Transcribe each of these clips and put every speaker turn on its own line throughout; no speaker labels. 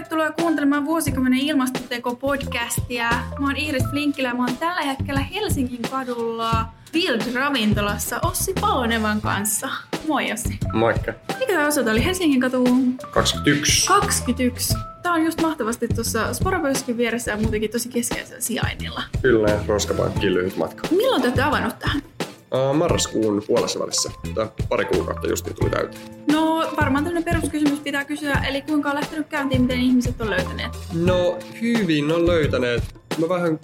tervetuloa kuuntelemaan vuosikymmenen ilmastoteko-podcastia. Mä oon Iiris Flinkkilä mä oon tällä hetkellä Helsingin kadulla Field-ravintolassa Ossi Palonevan kanssa. Moi Ossi.
Moikka.
Mikä tämä osoite oli? Helsingin katu
21.
21. Tää on just mahtavasti tuossa Sporapöyskin vieressä ja muutenkin tosi keskeisellä sijainnilla.
Kyllä, Roskapankkiin lyhyt matka.
Milloin te olette avannut tähän?
Marraskuun puolessa välissä. Tää pari kuukautta justiin tuli täyteen.
No varmaan tämmöinen peruskysymys pitää kysyä, eli kuinka on lähtenyt käyntiin, miten ihmiset on löytäneet?
No hyvin on löytäneet. Mä vähän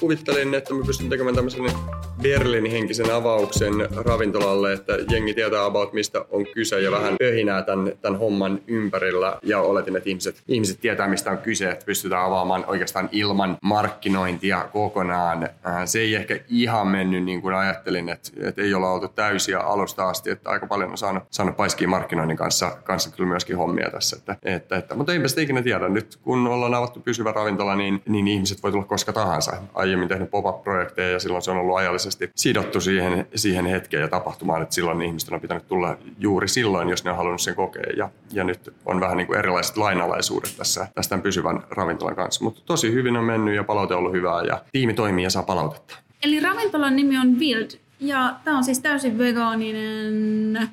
kuvittelin, että mä pystyn tekemään tämmöisen Berliinin henkisen avauksen ravintolalle, että jengi tietää about mistä on kyse ja vähän pöhinää tämän, tämän homman ympärillä. Ja oletin, että ihmiset, ihmiset tietää mistä on kyse, että pystytään avaamaan oikeastaan ilman markkinointia kokonaan. Äh, se ei ehkä ihan mennyt niin kuin ajattelin, että, että ei olla oltu täysiä alusta asti, että aika paljon on saanut, saanut paiskia markkinoinnin kanssa, kanssa kyllä myöskin hommia tässä. Että, että, että, mutta eipä sitä ikinä tiedä. Nyt kun ollaan avattu pysyvä ravintola, niin, niin ihmiset voi tulla koska tahansa. Aiemmin tehnyt pop-up-projekteja ja silloin se on ollut ajallisesti sidottu siihen, siihen hetkeen ja tapahtumaan, että silloin ihmisten on pitänyt tulla juuri silloin, jos ne on halunnut sen kokea. Ja, ja nyt on vähän niin kuin erilaiset lainalaisuudet tässä, tästä pysyvän ravintolan kanssa. Mutta tosi hyvin on mennyt ja palaute on ollut hyvää ja tiimi toimii ja saa palautetta.
Eli ravintolan nimi on Wild ja tämä on siis täysin vegaaninen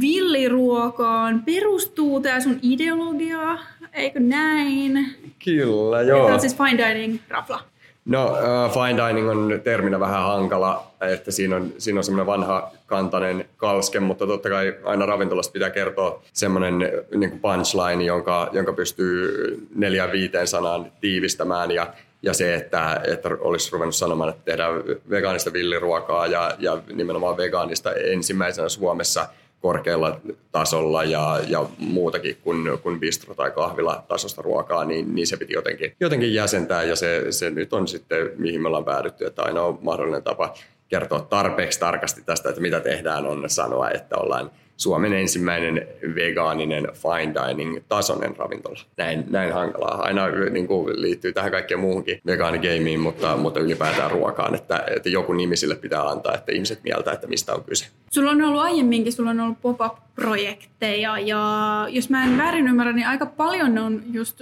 villiruokaan. Perustuu tämä sun ideologia, eikö näin?
Kyllä, joo.
Tämä on siis fine dining rafla.
No, uh, fine dining on terminä vähän hankala, että siinä on, siinä on semmoinen vanha kantainen kalske, mutta totta kai aina ravintolasta pitää kertoa semmoinen niin punchline, jonka, jonka pystyy neljään viiteen sanaan tiivistämään ja ja se, että, että olisi ruvennut sanomaan, että tehdään vegaanista villiruokaa ja, ja nimenomaan vegaanista ensimmäisenä Suomessa korkealla tasolla ja, ja muutakin kuin, kuin bistro- tai kahvila tasosta ruokaa, niin, niin se piti jotenkin, jotenkin jäsentää. Ja se, se nyt on sitten, mihin me ollaan päädytty, että ainoa mahdollinen tapa kertoa tarpeeksi tarkasti tästä, että mitä tehdään, on sanoa, että ollaan Suomen ensimmäinen vegaaninen fine dining tasoinen ravintola. Näin, näin hankalaa. Aina niin kuin, liittyy tähän kaikkeen muuhunkin vegaanigeimiin, mutta, mutta ylipäätään ruokaan, että, että joku nimi sille pitää antaa, että ihmiset mieltä, että mistä on kyse.
Sulla on ollut aiemminkin, sulla on ollut pop-up-projekteja ja jos mä en väärin ymmärrä, niin aika paljon on just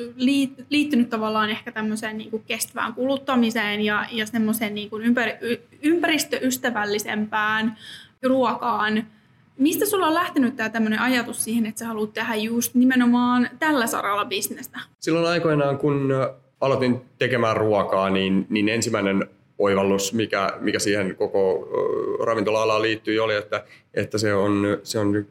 liittynyt tavallaan ehkä tämmöiseen niin kuin kestävään kuluttamiseen ja, ja semmoiseen niin kuin ympäri, ympäristöystävällisempään ruokaan. Mistä sulla on lähtenyt tämä tämmöinen ajatus siihen, että sä haluat tehdä just nimenomaan tällä saralla bisnestä?
Silloin aikoinaan, kun aloitin tekemään ruokaa, niin, niin ensimmäinen oivallus, mikä, mikä siihen koko ravintola-alaan liittyy, oli, että, että se on, se on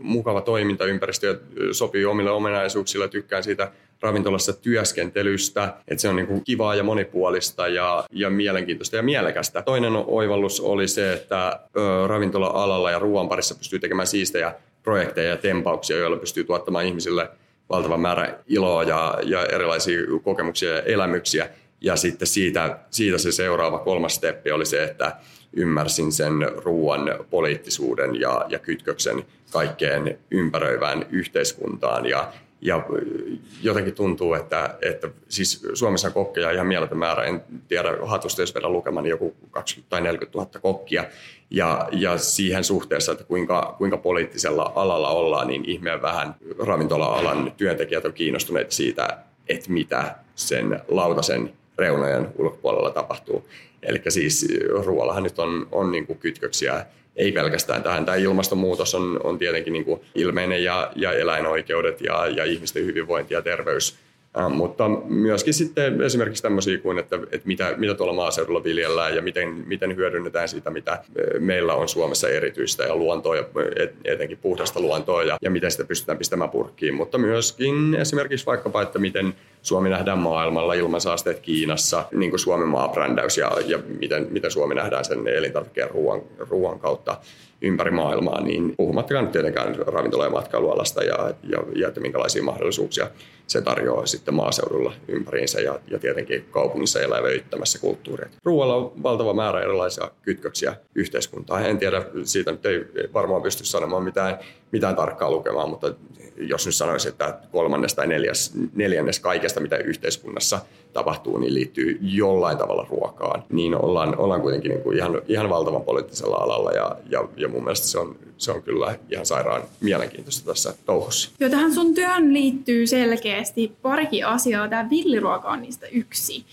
mukava toimintaympäristö ja sopii omille ominaisuuksille. Tykkään siitä ravintolassa työskentelystä, että se on niin kuin kivaa ja monipuolista ja, ja mielenkiintoista ja mielekästä. Toinen oivallus oli se, että ravintola-alalla ja ruoan parissa pystyy tekemään siistejä projekteja ja tempauksia, joilla pystyy tuottamaan ihmisille valtavan määrä iloa ja, ja erilaisia kokemuksia ja elämyksiä. Ja sitten siitä, siitä se seuraava kolmas steppi oli se, että ymmärsin sen ruoan poliittisuuden ja, ja kytköksen kaikkeen ympäröivään yhteiskuntaan. Ja ja jotenkin tuntuu, että, että siis Suomessa on kokkeja ihan mieletön määrä. En tiedä hatusta, jos vedän lukemaan niin joku 20 tai 40 000 kokkia. Ja, ja siihen suhteessa, että kuinka, kuinka poliittisella alalla ollaan, niin ihmeen vähän ravintola-alan työntekijät on kiinnostuneet siitä, että mitä sen lautasen reunojen ulkopuolella tapahtuu. Eli siis ruoallahan nyt on, on niin kuin kytköksiä ei pelkästään tähän. Tämä ilmastonmuutos on, on tietenkin niin kuin ilmeinen ja, ja eläinoikeudet ja, ja ihmisten hyvinvointi ja terveys. Äh, mutta myöskin sitten esimerkiksi tämmöisiä kuin, että, että mitä, mitä tuolla maaseudulla viljellään ja miten, miten hyödynnetään sitä, mitä meillä on Suomessa erityistä ja luontoa ja et, etenkin puhdasta luontoa ja, ja miten sitä pystytään pistämään purkkiin. Mutta myöskin esimerkiksi vaikkapa, että miten Suomi nähdään maailmalla, ilmansaasteet Kiinassa, niin kuin Suomen maabrändäys ja, ja miten, miten Suomi nähdään sen elintarvikkeen ruoan, ruoan kautta ympäri maailmaa, niin puhumattakaan nyt tietenkään ravintola- ja matkailualasta ja, ja, ja että minkälaisia mahdollisuuksia se tarjoaa sitten maaseudulla ympäriinsä ja, ja tietenkin kaupungissa elävöittämässä kulttuuria. Ruoalla on valtava määrä erilaisia kytköksiä yhteiskuntaan. En tiedä, siitä nyt ei varmaan pysty sanomaan mitään, mitään tarkkaa lukemaan, mutta jos nyt sanoisin, että kolmannes tai neljäs, neljännes kaikesta, mitä yhteiskunnassa tapahtuu, niin liittyy jollain tavalla ruokaan, niin ollaan, ollaan kuitenkin niin kuin ihan, ihan valtavan poliittisella alalla ja, ja, ja mun mielestä se on se on kyllä ihan sairaan mielenkiintoista tässä touhussa.
Joo, tähän sun työhön liittyy selkeästi parikin asiaa. Tämä villiruoka on niistä yksi.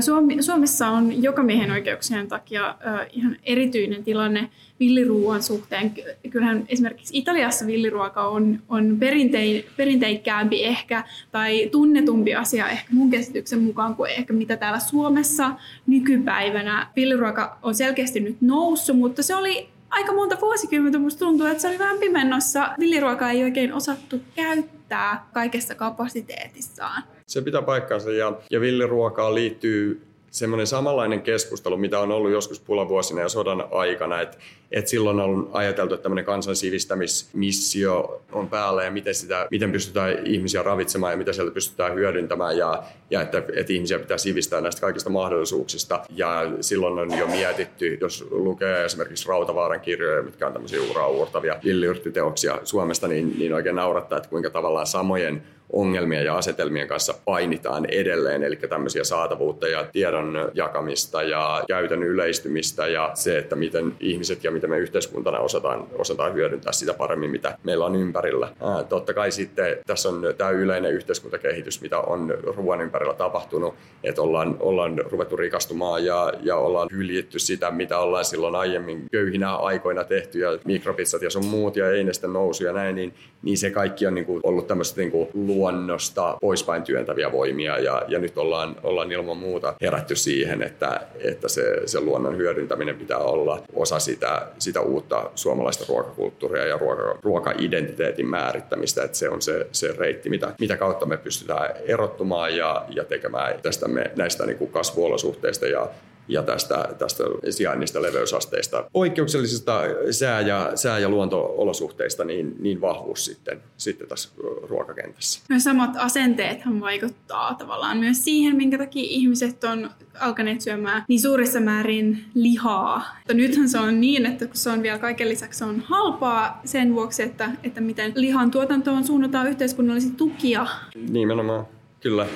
Suomi, Suomessa on jokamiehen oikeuksien takia ihan erityinen tilanne villiruuan suhteen. Kyllähän esimerkiksi Italiassa villiruoka on, on perintei, perinteikkäämpi ehkä tai tunnetumpi asia ehkä mun käsityksen mukaan kuin ehkä mitä täällä Suomessa nykypäivänä. Villiruoka on selkeästi nyt noussut, mutta se oli aika monta vuosikymmentä musta tuntuu, että se oli vähän pimennossa. Villiruokaa ei oikein osattu käyttää kaikessa kapasiteetissaan.
Se pitää paikkansa ja, ja villiruokaan liittyy semmoinen samanlainen keskustelu, mitä on ollut joskus pulavuosina ja sodan aikana, että, että silloin on ajateltu, että tämmöinen kansan sivistämismissio on päällä ja miten, sitä, miten pystytään ihmisiä ravitsemaan ja miten sieltä pystytään hyödyntämään ja, ja että, että ihmisiä pitää sivistää näistä kaikista mahdollisuuksista. Ja silloin on jo mietitty, jos lukee esimerkiksi Rautavaaran kirjoja, mitkä on tämmöisiä uraa uurtavia villiyrttiteoksia Suomesta, niin, niin oikein naurattaa, että kuinka tavallaan samojen ongelmien ja asetelmien kanssa painitaan edelleen, eli tämmöisiä saatavuutta ja tiedon jakamista ja käytön yleistymistä ja se, että miten ihmiset ja miten me yhteiskuntana osataan, osataan hyödyntää sitä paremmin, mitä meillä on ympärillä. Ää, totta kai sitten tässä on tämä yleinen yhteiskuntakehitys, mitä on ruoan ympärillä tapahtunut, että ollaan, ollaan ruvettu rikastumaan ja, ja ollaan hyljitty sitä, mitä ollaan silloin aiemmin köyhinä aikoina tehty ja mikropizzat ja sun muut ja einesten nousu ja näin, niin, niin se kaikki on niin kuin ollut tämmöistä niin kuin luonnosta poispäin työntäviä voimia ja, ja nyt ollaan, ollaan ilman muuta herätty siihen, että, että se, se luonnon hyödyntäminen pitää olla osa sitä, sitä uutta suomalaista ruokakulttuuria ja ruoka, ruoka-identiteetin määrittämistä, että se on se, se reitti, mitä, mitä kautta me pystytään erottumaan ja, ja tekemään tästä me, näistä niin kuin kasvuolosuhteista ja ja tästä, tästä sijainnista, leveysasteista, poikkeuksellisista sää- ja, sää- ja luonto-olosuhteista, niin, niin vahvuus sitten, sitten tässä ruokakentässä.
Myös samat asenteethan vaikuttaa tavallaan myös siihen, minkä takia ihmiset on alkaneet syömään niin suurissa määrin lihaa. Mutta nythän se on niin, että kun se on vielä kaiken lisäksi on halpaa sen vuoksi, että, että miten lihan tuotantoon suunnataan yhteiskunnallisia tukia.
Nimenomaan, kyllä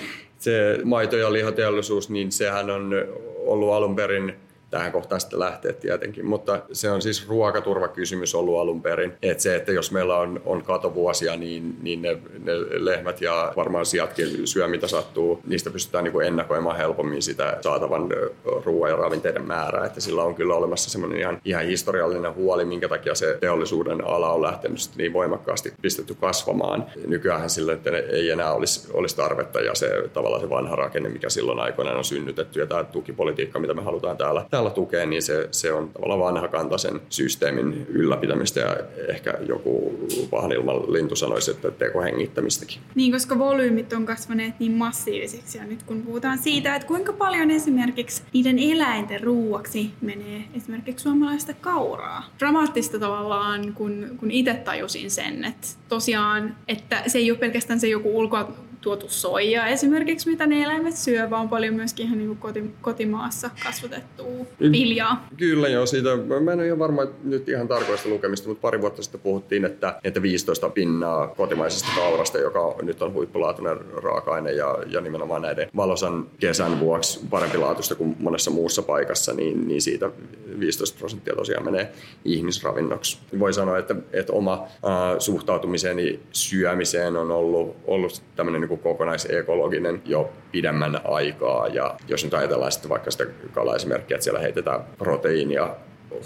se maito- ja lihateollisuus, niin sehän on ollut alun perin tähän kohtaan sitten lähteä tietenkin. Mutta se on siis ruokaturvakysymys ollut alun perin. Että se, että jos meillä on, on katovuosia, niin, niin ne, ne lehmät ja varmaan sijatkin syö mitä sattuu, niistä pystytään niin kuin ennakoimaan helpommin sitä saatavan ruoan ja ravinteiden määrää. Että sillä on kyllä olemassa semmoinen ihan, ihan historiallinen huoli, minkä takia se teollisuuden ala on lähtenyt niin voimakkaasti pistetty kasvamaan. Nykyään sille, että ei enää olisi, olisi tarvetta ja se tavallaan se vanha rakenne, mikä silloin aikoinaan on synnytetty ja tämä tukipolitiikka, mitä me halutaan täällä, täällä täällä tukee, niin se, se on tavallaan vanhakantaisen systeemin ylläpitämistä ja ehkä joku vahdilman lintu sanoisi, että tekohengittämistäkin.
Niin, koska volyymit on kasvaneet niin massiivisiksi ja nyt kun puhutaan siitä, että kuinka paljon esimerkiksi niiden eläinten ruuaksi menee esimerkiksi suomalaista kauraa. Dramaattista tavallaan, kun, kun itse tajusin sen, että tosiaan, että se ei ole pelkästään se joku ulkoa tuotu soijaa esimerkiksi, mitä ne eläimet syö, vaan paljon myöskin ihan niin koti, kotimaassa kasvatettua viljaa.
Kyllä joo, siitä mä en ole ihan varma nyt ihan tarkoista lukemista, mutta pari vuotta sitten puhuttiin, että, että 15 pinnaa kotimaisesta kaurasta, joka nyt on huippulaatuinen raaka-aine ja, ja nimenomaan näiden valosan kesän vuoksi parempi laatusta kuin monessa muussa paikassa, niin, niin siitä 15 prosenttia tosiaan menee ihmisravinnoksi. Voi sanoa, että, että oma äh, suhtautumiseni syömiseen on ollut, ollut tämmöinen niin kokonaisekologinen jo pidemmän aikaa. Ja jos nyt ajatellaan sitten vaikka sitä kalaesimerkkiä, että siellä heitetään proteiinia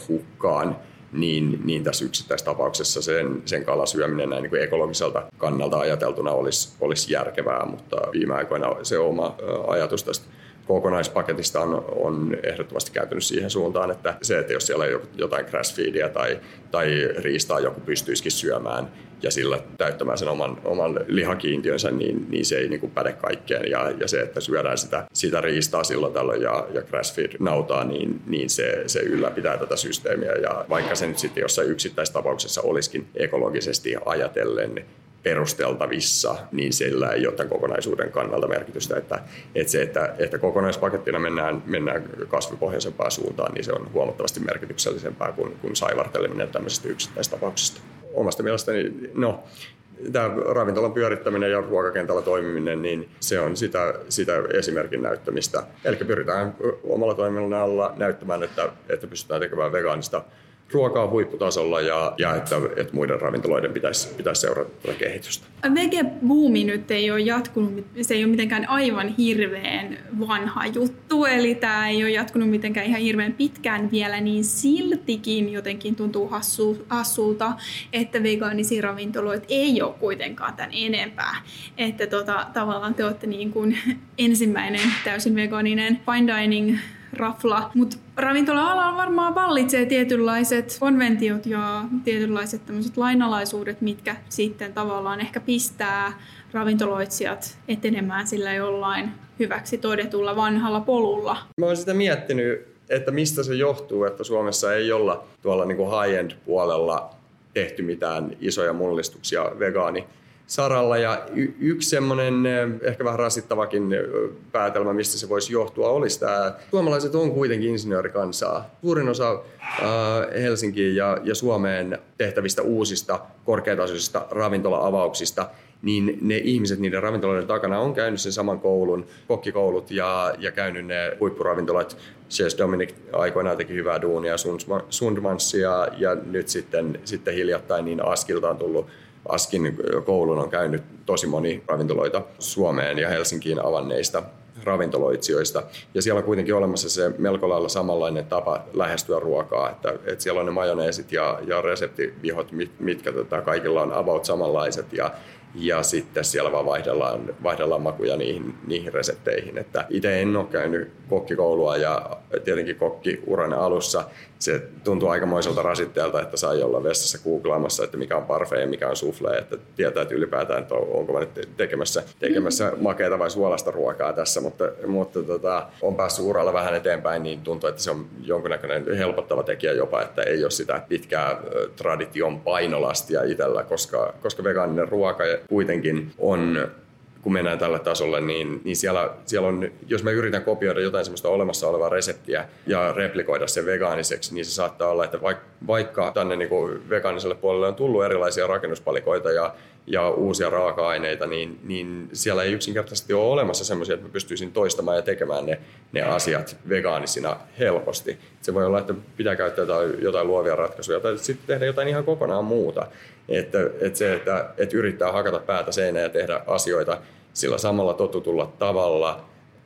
hukkaan, niin, niin tässä yksittäistapauksessa sen, sen kalasyöminen näin niin kuin ekologiselta kannalta ajateltuna olisi, olisi järkevää, mutta viime aikoina se oma ajatus tästä kokonaispaketista on, on ehdottomasti kääntynyt siihen suuntaan, että se, että jos siellä on jotain crash feedia tai, tai riistaa joku pystyisikin syömään ja sillä täyttämään sen oman, oman lihakiintiönsä, niin, niin se ei niin kuin päde kaikkeen. Ja, ja se, että syödään sitä, sitä riistaa silloin tällöin ja, ja grass feed nautaa, niin, niin se, se ylläpitää tätä systeemiä. Ja vaikka se nyt sitten jossain yksittäistapauksessa olisikin ekologisesti ajatellen perusteltavissa, niin sillä ei ole tämän kokonaisuuden kannalta merkitystä. Että, että se, että, että kokonaispakettina mennään, mennään kasvipohjaisempaan suuntaan, niin se on huomattavasti merkityksellisempää kuin, kuin saivarteleminen tämmöisestä yksittäistapauksesta. Omasta mielestäni, no, tämä ravintolan pyörittäminen ja ruokakentällä toimiminen, niin se on sitä, sitä esimerkin näyttämistä. Eli pyritään omalla toiminnalla näyttämään, että, että pystytään tekemään vegaanista ruokaa huipputasolla ja, ja että, että muiden ravintoloiden pitäisi, pitäisi seurata tätä kehitystä.
Vege-buumi nyt ei ole jatkunut, se ei ole mitenkään aivan hirveän vanha juttu, eli tämä ei ole jatkunut mitenkään ihan hirveän pitkään vielä, niin siltikin jotenkin tuntuu hassu, hassulta, että vegaanisia ravintoloita ei ole kuitenkaan tämän enempää. Että tota, tavallaan te olette niin kuin ensimmäinen täysin vegaaninen fine dining rafla. Mutta ravintola-alalla varmaan vallitsee tietynlaiset konventiot ja tietynlaiset tämmöiset lainalaisuudet, mitkä sitten tavallaan ehkä pistää ravintoloitsijat etenemään sillä jollain hyväksi todetulla vanhalla polulla.
Mä oon sitä miettinyt, että mistä se johtuu, että Suomessa ei olla tuolla niin kuin high-end puolella tehty mitään isoja mullistuksia vegaani saralla. Ja y- yksi semmoinen ehkä vähän rasittavakin päätelmä, mistä se voisi johtua, olisi tämä, suomalaiset on kuitenkin insinöörikansaa. Suurin osa äh, Helsinkiin ja, ja Suomeen tehtävistä uusista korkeatasoisista ravintola-avauksista niin ne ihmiset niiden ravintoloiden takana on käynyt sen saman koulun, kokkikoulut ja, ja käynyt ne huippuravintolat. Chef Dominic aikoinaan teki hyvää duunia Sundmansia ja nyt sitten, sitten hiljattain niin Askilta on tullut Askin koulun on käynyt tosi moni ravintoloita Suomeen ja Helsinkiin avanneista ravintoloitsijoista. Ja siellä on kuitenkin olemassa se melko lailla samanlainen tapa lähestyä ruokaa, että, että siellä on ne majoneesit ja, ja reseptivihot, mit, mitkä tota, kaikilla on about samanlaiset ja, ja sitten siellä vaan vaihdellaan, vaihdellaan makuja niihin, niihin resepteihin. Itse en ole käynyt kokkikoulua ja tietenkin kokkiuran alussa se tuntuu aikamoiselta rasitteelta, että sai olla vessassa googlaamassa, että mikä on parfait ja mikä on souffle, että tietää, että ylipäätään, että onko mä nyt tekemässä, tekemässä makeita vai suolasta ruokaa tässä, mutta, mutta tota, on päässyt uralla vähän eteenpäin, niin tuntuu, että se on jonkunnäköinen helpottava tekijä jopa, että ei ole sitä pitkää tradition painolastia itsellä, koska, koska vegaaninen ruoka kuitenkin on kun mennään tällä tasolla, niin, niin siellä, siellä on, jos mä yritän kopioida jotain semmoista olemassa olevaa reseptiä ja replikoida sen vegaaniseksi, niin se saattaa olla, että vaikka, vaikka tänne niin kuin vegaaniselle puolelle on tullut erilaisia rakennuspalikoita ja, ja uusia raaka-aineita, niin, niin siellä ei yksinkertaisesti ole olemassa semmoisia, että mä pystyisin toistamaan ja tekemään ne, ne asiat vegaanisina helposti. Se voi olla, että pitää käyttää jotain, jotain luovia ratkaisuja tai sitten tehdä jotain ihan kokonaan muuta. Että, että se, että, että yrittää hakata päätä seinään ja tehdä asioita sillä samalla totutulla tavalla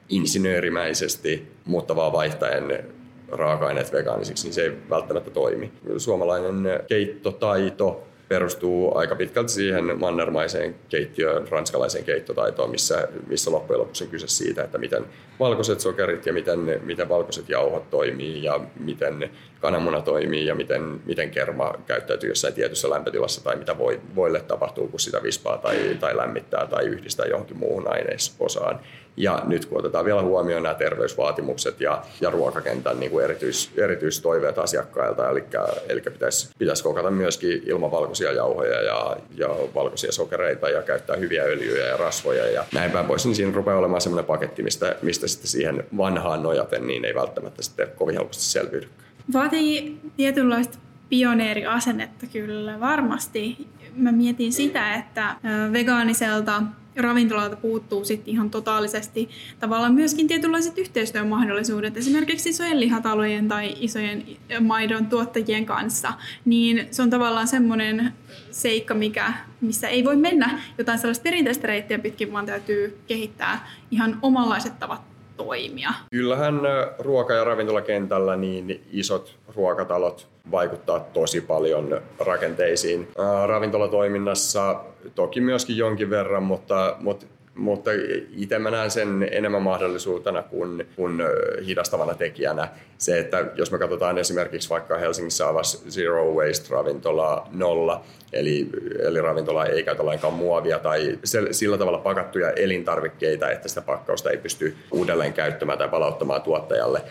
insinöörimäisesti, mutta vaan vaihtaen raaka-aineet vegaanisiksi, niin se ei välttämättä toimi. Suomalainen keittotaito perustuu aika pitkälti siihen mannermaiseen keittiöön, ranskalaiseen keittotaitoon, missä, missä loppujen lopuksi on kyse siitä, että miten valkoiset sokerit ja miten, miten valkoiset jauhot toimii ja miten kananmuna toimii ja miten, miten kerma käyttäytyy jossain tietyssä lämpötilassa tai mitä voi, voille tapahtuu, kun sitä vispaa tai, tai lämmittää tai yhdistää johonkin muuhun aineisosaan. Ja nyt kun otetaan vielä huomioon nämä terveysvaatimukset ja, ja ruokakentän niin kuin erityis, erityistoiveet asiakkailta, eli, eli pitäisi, pitäisi kokata myöskin ilman valkoisia jauhoja ja, ja valkoisia sokereita ja käyttää hyviä öljyjä ja rasvoja ja näin päin pois, niin siinä rupeaa olemaan sellainen paketti, mistä, mistä sitten siihen vanhaan nojaten niin ei välttämättä sitten kovin helposti selviydykään.
Vaatii tietynlaista pioneeriasennetta kyllä varmasti. Mä mietin sitä, että vegaaniselta ravintolalta puuttuu sitten ihan totaalisesti tavallaan myöskin tietynlaiset yhteistyömahdollisuudet esimerkiksi isojen lihatalojen tai isojen maidon tuottajien kanssa, niin se on tavallaan semmoinen seikka, mikä, missä ei voi mennä jotain sellaista perinteistä reittiä pitkin, vaan täytyy kehittää ihan omanlaiset tavat toimia.
Kyllähän ruoka- ja ravintolakentällä niin isot ruokatalot vaikuttaa tosi paljon rakenteisiin. Ravintolatoiminnassa toki myöskin jonkin verran, mutta, mutta mutta itse mä näen sen enemmän mahdollisuutena kuin, kuin hidastavana tekijänä. Se, että jos me katsotaan esimerkiksi vaikka Helsingissä avas Zero Waste ravintola nolla, eli, eli ravintola ei käytä lainkaan muovia tai sillä tavalla pakattuja elintarvikkeita, että sitä pakkausta ei pysty uudelleen käyttämään tai palauttamaan tuottajalle,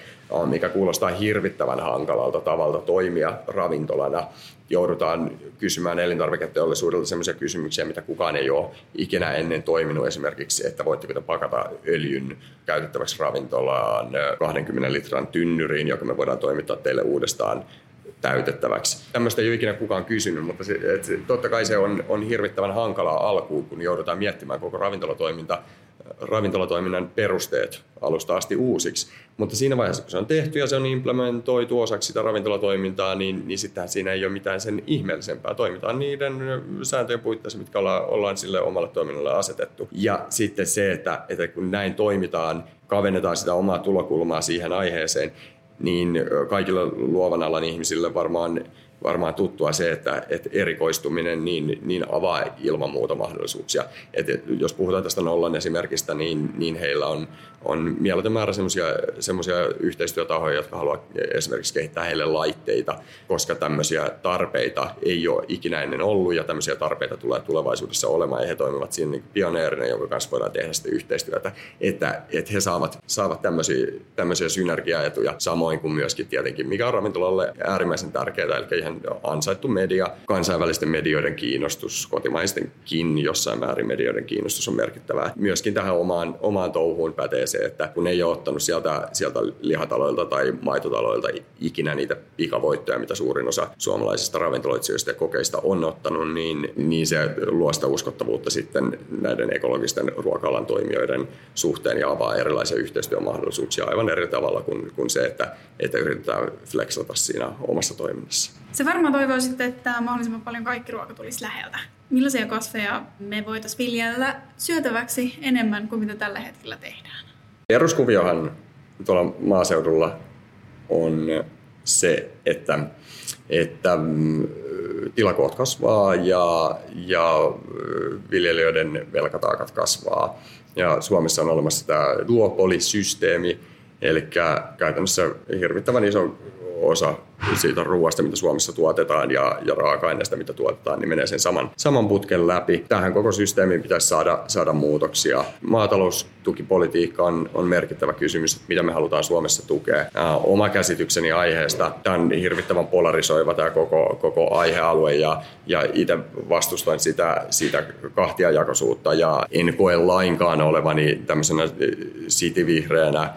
mikä kuulostaa hirvittävän hankalalta tavalta toimia ravintolana. Joudutaan kysymään elintarviketeollisuudelta sellaisia kysymyksiä, mitä kukaan ei ole ikinä ennen toiminut. Esimerkiksi, että voitteko te pakata öljyn käytettäväksi ravintolaan 20 litran tynnyriin, joka me voidaan toimittaa teille uudestaan täytettäväksi. Tämmöistä ei ole ikinä kukaan kysynyt, mutta se, et, totta kai se on, on hirvittävän hankalaa alkuun, kun joudutaan miettimään koko ravintolatoiminta ravintolatoiminnan perusteet alusta asti uusiksi. Mutta siinä vaiheessa, kun se on tehty ja se on implementoitu osaksi sitä ravintolatoimintaa, niin, niin sittenhän siinä ei ole mitään sen ihmeellisempää. Toimitaan niiden sääntöjen puitteissa, mitkä ollaan, ollaan sille omalle toiminnalle asetettu. Ja sitten se, että, että kun näin toimitaan, kavennetaan sitä omaa tulokulmaa siihen aiheeseen, niin kaikilla luovan alan ihmisille varmaan varmaan tuttua se, että, että erikoistuminen niin, niin avaa ilman muuta mahdollisuuksia. Et jos puhutaan tästä nollan esimerkistä, niin, niin heillä on, on mieletön määrä semmoisia yhteistyötahoja, jotka haluavat esimerkiksi kehittää heille laitteita, koska tämmöisiä tarpeita ei ole ikinä ennen ollut ja tämmöisiä tarpeita tulee tulevaisuudessa olemaan ja he toimivat siinä niin pioneerina, jonka kanssa voidaan tehdä sitä yhteistyötä, että, että he saavat, saavat tämmöisiä, tämmöisiä synergiaetuja samoin kuin myöskin tietenkin, mikä on ravintolalle äärimmäisen tärkeää, eli ihan ansaittu media, kansainvälisten medioiden kiinnostus, kotimaistenkin jossain määrin medioiden kiinnostus on merkittävää. Myöskin tähän omaan, omaan touhuun pätee se, että kun ei ole ottanut sieltä, sieltä lihataloilta tai maitotaloilta ikinä niitä pikavoittoja, mitä suurin osa suomalaisista ravintoloitsijoista ja kokeista on ottanut, niin, niin se luo sitä uskottavuutta sitten näiden ekologisten ruokalan toimijoiden suhteen ja avaa erilaisia yhteistyömahdollisuuksia aivan eri tavalla kuin, kuin se, että, että yritetään flexata siinä omassa toiminnassa.
Se varmaan toivoo sitten, että mahdollisimman paljon kaikki ruoka tulisi läheltä. Millaisia kasveja me voitaisiin viljellä syötäväksi enemmän kuin mitä tällä hetkellä tehdään?
Peruskuviohan tuolla maaseudulla on se, että, että mm, tilakoot kasvaa ja, ja viljelijöiden velkataakat kasvaa. Ja Suomessa on olemassa tämä duopolisysteemi, eli käytännössä hirvittävän iso osa siitä ruoasta, mitä Suomessa tuotetaan ja, ja raaka-aineista, mitä tuotetaan, niin menee sen saman, saman putken läpi. Tähän koko systeemiin pitäisi saada, saada muutoksia. Maataloustukipolitiikka on, on merkittävä kysymys, että mitä me halutaan Suomessa tukea. Ää, oma käsitykseni aiheesta, tämä on hirvittävän polarisoiva tämä koko, koko aihealue ja, ja itse vastustan sitä, sitä kahtiajakoisuutta ja en koe lainkaan olevani tämmöisenä sitivihreänä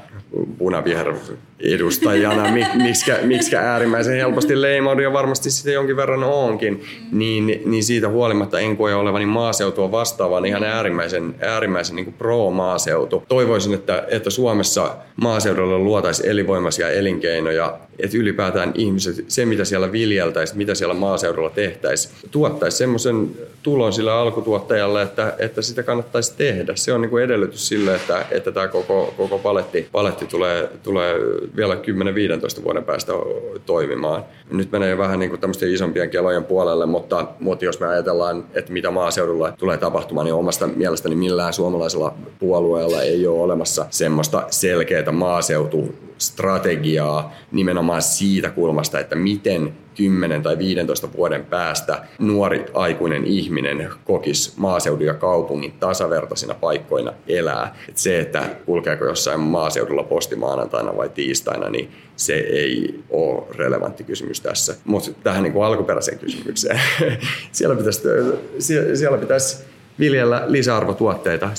punaviher edustajana, miksikä, miksikä äärimmäisen helposti leimaudu ja varmasti sitä jonkin verran onkin, niin, niin siitä huolimatta en koe olevani maaseutua vastaavaan ihan äärimmäisen, äärimmäisen niin pro-maaseutu. Toivoisin, että, että Suomessa maaseudulla luotaisiin elinvoimaisia elinkeinoja, että ylipäätään ihmiset, se mitä siellä viljeltäisiin, mitä siellä maaseudulla tehtäisiin, tuottaisi semmoisen tulon sille alkutuottajalle, että, että sitä kannattaisi tehdä. Se on niin kuin edellytys sille, että, että tämä koko, koko paletti, paletti tulee, tulee vielä 10-15 vuoden päästä toimimaan. Nyt menee vähän niin kuin tämmöisten isompien kelojen puolelle, mutta, mutta jos me ajatellaan, että mitä maaseudulla tulee tapahtumaan, niin omasta mielestäni millään suomalaisella puolueella ei ole olemassa semmoista selkeää maaseutu strategiaa nimenomaan siitä kulmasta, että miten 10 tai 15 vuoden päästä nuori aikuinen ihminen kokisi maaseudun ja kaupungin tasavertaisina paikkoina elää. Et se, että kulkeeko jossain maaseudulla posti maanantaina vai tiistaina, niin se ei ole relevantti kysymys tässä. Mutta tähän niin kuin alkuperäiseen kysymykseen. siellä pitäisi, siellä pitäisi viljellä lisäarvotuotteita,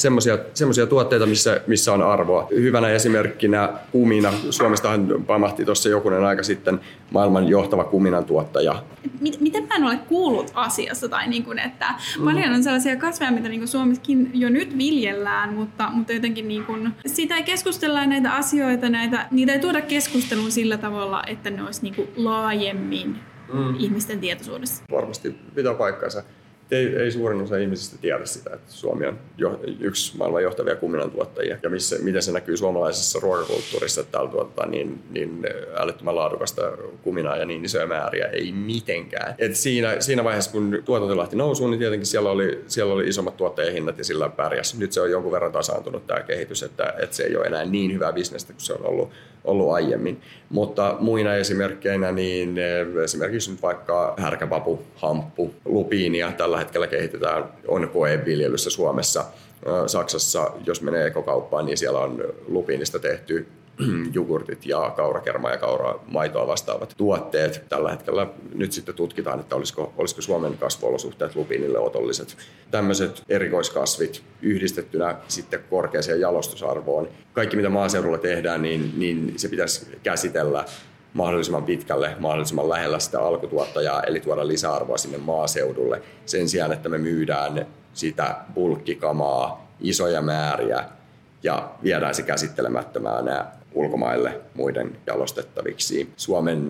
semmoisia tuotteita, missä, missä on arvoa. Hyvänä esimerkkinä kumina. Suomestahan pamahti tuossa jokunen aika sitten maailman johtava kuminan tuottaja.
Miten mä en ole kuullut asiasta? Tai niin kuin, että mm. paljon on sellaisia kasveja, mitä niin Suomessakin jo nyt viljellään, mutta, mutta jotenkin niin kuin, siitä ei keskustella näitä asioita, näitä, niitä ei tuoda keskusteluun sillä tavalla, että ne olisi niin kuin laajemmin mm. ihmisten tietoisuudessa.
Varmasti pitää paikkansa ei, ei suurin osa ihmisistä tiedä sitä, että Suomi on jo, yksi maailman johtavia tuottajia. Ja missä, miten se näkyy suomalaisessa ruokakulttuurissa, että täällä tuotetaan niin, niin älyttömän laadukasta kuminaa ja niin isoja määriä. Ei mitenkään. Et siinä, siinä vaiheessa, kun tuotanto lähti nousuun, niin tietenkin siellä oli, siellä oli isommat tuottajahinnat ja sillä pärjäs. Nyt se on jonkun verran tasaantunut tämä kehitys, että, että se ei ole enää niin hyvää bisnestä kuin se on ollut, ollut aiemmin. Mutta muina esimerkkeinä, niin esimerkiksi nyt vaikka härkäpapu, hamppu, lupiinia tällä hetkellä kehitetään, on koeviljelyssä Suomessa. Saksassa, jos menee ekokauppaan, niin siellä on lupiinista tehty jogurtit ja kaurakerma ja kauramaitoa vastaavat tuotteet. Tällä hetkellä nyt sitten tutkitaan, että olisiko, olisiko Suomen kasvuolosuhteet lupiinille otolliset. Tämmöiset erikoiskasvit yhdistettynä sitten korkeaseen jalostusarvoon. Kaikki mitä maaseudulla tehdään, niin, niin se pitäisi käsitellä mahdollisimman pitkälle, mahdollisimman lähellä sitä alkutuottajaa, eli tuoda lisäarvoa sinne maaseudulle sen sijaan, että me myydään sitä bulkkikamaa, isoja määriä ja viedään se käsittelemättömänä ulkomaille muiden jalostettaviksi. Suomen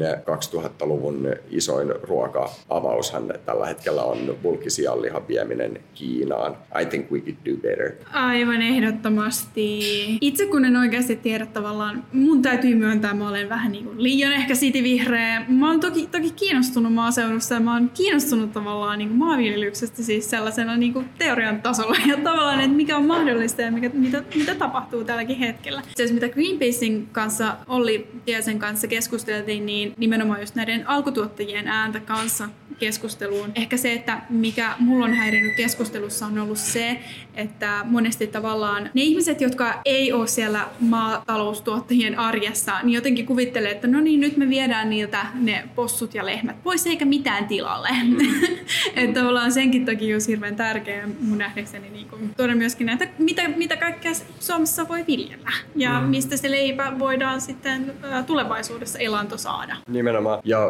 2000-luvun isoin ruoka-avaushan tällä hetkellä on bulkisianlihan vieminen Kiinaan. I think we could do better.
Aivan ehdottomasti. Itse kun en oikeasti tiedä tavallaan, mun täytyy myöntää, mä olen vähän niin kuin liian ehkä sitivihreä. Mä oon toki, toki kiinnostunut maaseudusta ja mä oon kiinnostunut tavallaan niin kuin maanviljelyksestä siis sellaisena niin kuin teorian tasolla ja tavallaan, että mikä on mahdollista ja mikä, mitä, mitä tapahtuu tälläkin hetkellä. Se, mitä Greenpeacein Jussin kanssa, Olli Tiesen kanssa keskusteltiin, niin nimenomaan just näiden alkutuottajien ääntä kanssa keskusteluun. Ehkä se, että mikä mulla on häirinnyt keskustelussa on ollut se, että monesti tavallaan ne ihmiset, jotka ei ole siellä maataloustuottajien arjessa, niin jotenkin kuvittelee, että no niin, nyt me viedään niiltä ne possut ja lehmät pois eikä mitään tilalle. Mm. että tavallaan senkin takia olisi hirveän tärkeää mun nähdäkseni niin kuin, tuoda myöskin näitä, mitä, mitä kaikkea Suomessa voi viljellä ja mm. mistä se leipä voidaan sitten tulevaisuudessa elanto saada.
Nimenomaan. Ja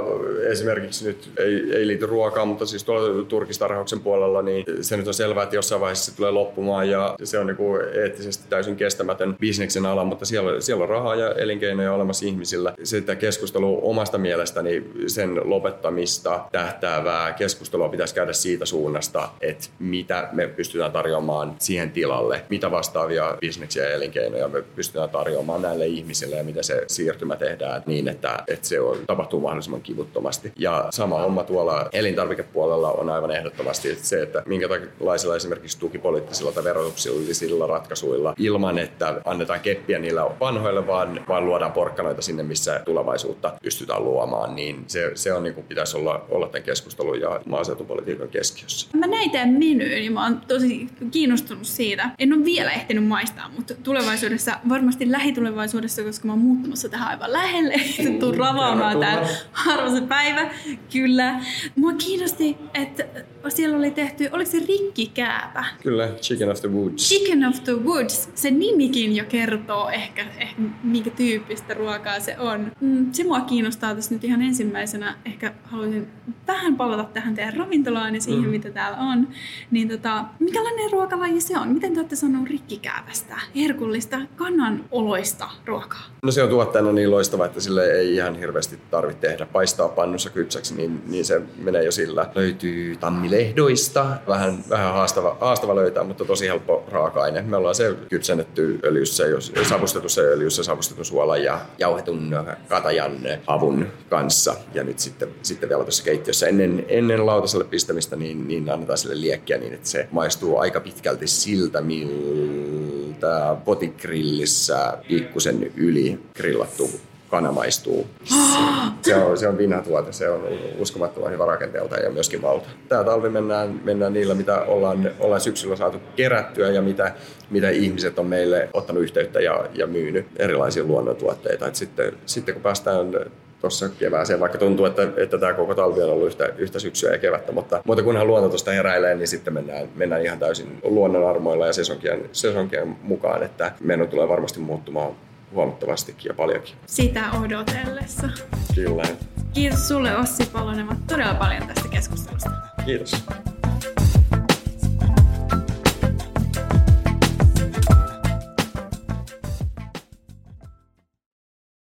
esimerkiksi nyt ei, ei liity ruokaan, mutta siis tuolla turkistarhauksen puolella, niin se nyt on selvää, että jossain vaiheessa se tulee loppumaan ja se on niin kuin eettisesti täysin kestämätön bisneksen ala, mutta siellä, siellä on rahaa ja elinkeinoja olemassa ihmisillä. Sitä keskustelua omasta mielestäni sen lopettamista tähtäävää keskustelua pitäisi käydä siitä suunnasta, että mitä me pystytään tarjoamaan siihen tilalle, mitä vastaavia bisneksiä ja elinkeinoja me pystytään tarjoamaan näille ihmisille ja mitä se siirtymä tehdään niin, että, että se on, tapahtuu mahdollisimman kivuttomasti. Ja sama homma tuolla elintarvikepuolella on aivan ehdottomasti se, että minkälaisilla esimerkiksi tukipoliittisilla tai verotuksillisilla ratkaisuilla ilman, että annetaan keppiä niillä vanhoille, vaan, vaan luodaan porkkanoita sinne, missä tulevaisuutta pystytään luomaan, niin se, se on niin kuin pitäisi olla, olla tämän keskustelun ja maaseutupolitiikan keskiössä.
Mä näin tämän menyyn ja mä oon tosi kiinnostunut siitä. En ole vielä ehtinyt maistaa, mutta tulevaisuudessa, varmasti lähitulevaisuudessa, koska mä oon muuttamassa tähän aivan lähelle, tuu ravaamaan tää harva se päivä, kyllä. Mua kiinnosti, että siellä oli tehty, oliko se rikkikääpä?
Kyllä, Chicken of the Woods.
Chicken of the Woods. Se nimikin jo kertoo ehkä, ehkä minkä tyyppistä ruokaa se on. Mm, se mua kiinnostaa tässä nyt ihan ensimmäisenä. Ehkä haluaisin vähän palata tähän teidän ravintolaan ja siihen, mm. mitä täällä on. Niin tota, mikälainen ruokalaji se on? Miten te olette sanoneet rikkikäävästä, herkullista, kannan oloista ruokaa?
No se on tuottajana niin loistava, että sille ei ihan hirveästi tarvitse tehdä. Paistaa pannussa kypsäksi, niin, niin se menee jo sillä. Löytyy tammilehdoista. Vähän, vähän haastava, haastava löytää, mutta tosi helppo raaka-aine. Me ollaan se kypsennetty öljyssä, jos, savustetussa öljyssä, savustetun suolan ja jauhetun katajan avun kanssa. Ja nyt sitten, sitten vielä tuossa keittiössä ennen, ennen lautaselle pistämistä, niin, niin annetaan sille liekkiä niin, että se maistuu aika pitkälti siltä, miltä potigrillissä pikkusen yli grillattu kana maistuu. Se on, se on vinha tuote, se on uskomattoman hyvä rakenteelta ja myöskin valta. Tämä talvi mennään, mennään niillä, mitä ollaan, ollaan syksyllä saatu kerättyä ja mitä, mitä ihmiset on meille ottanut yhteyttä ja, ja myynyt erilaisia luonnontuotteita. Et sitten, sitten kun päästään tuossa kevääseen, vaikka tuntuu, että, että tämä koko talvi on ollut yhtä, yhtä syksyä ja kevättä, mutta, mutta kunhan luonto tuosta heräilee, niin sitten mennään, mennään ihan täysin luonnon armoilla ja sesonkien, sesonkien mukaan, että meidän tulee varmasti muuttumaan huomattavastikin ja paljonkin.
Sitä odotellessa.
Kyllä.
Kiitos sulle Ossi Palonen todella paljon tästä keskustelusta.
Kiitos.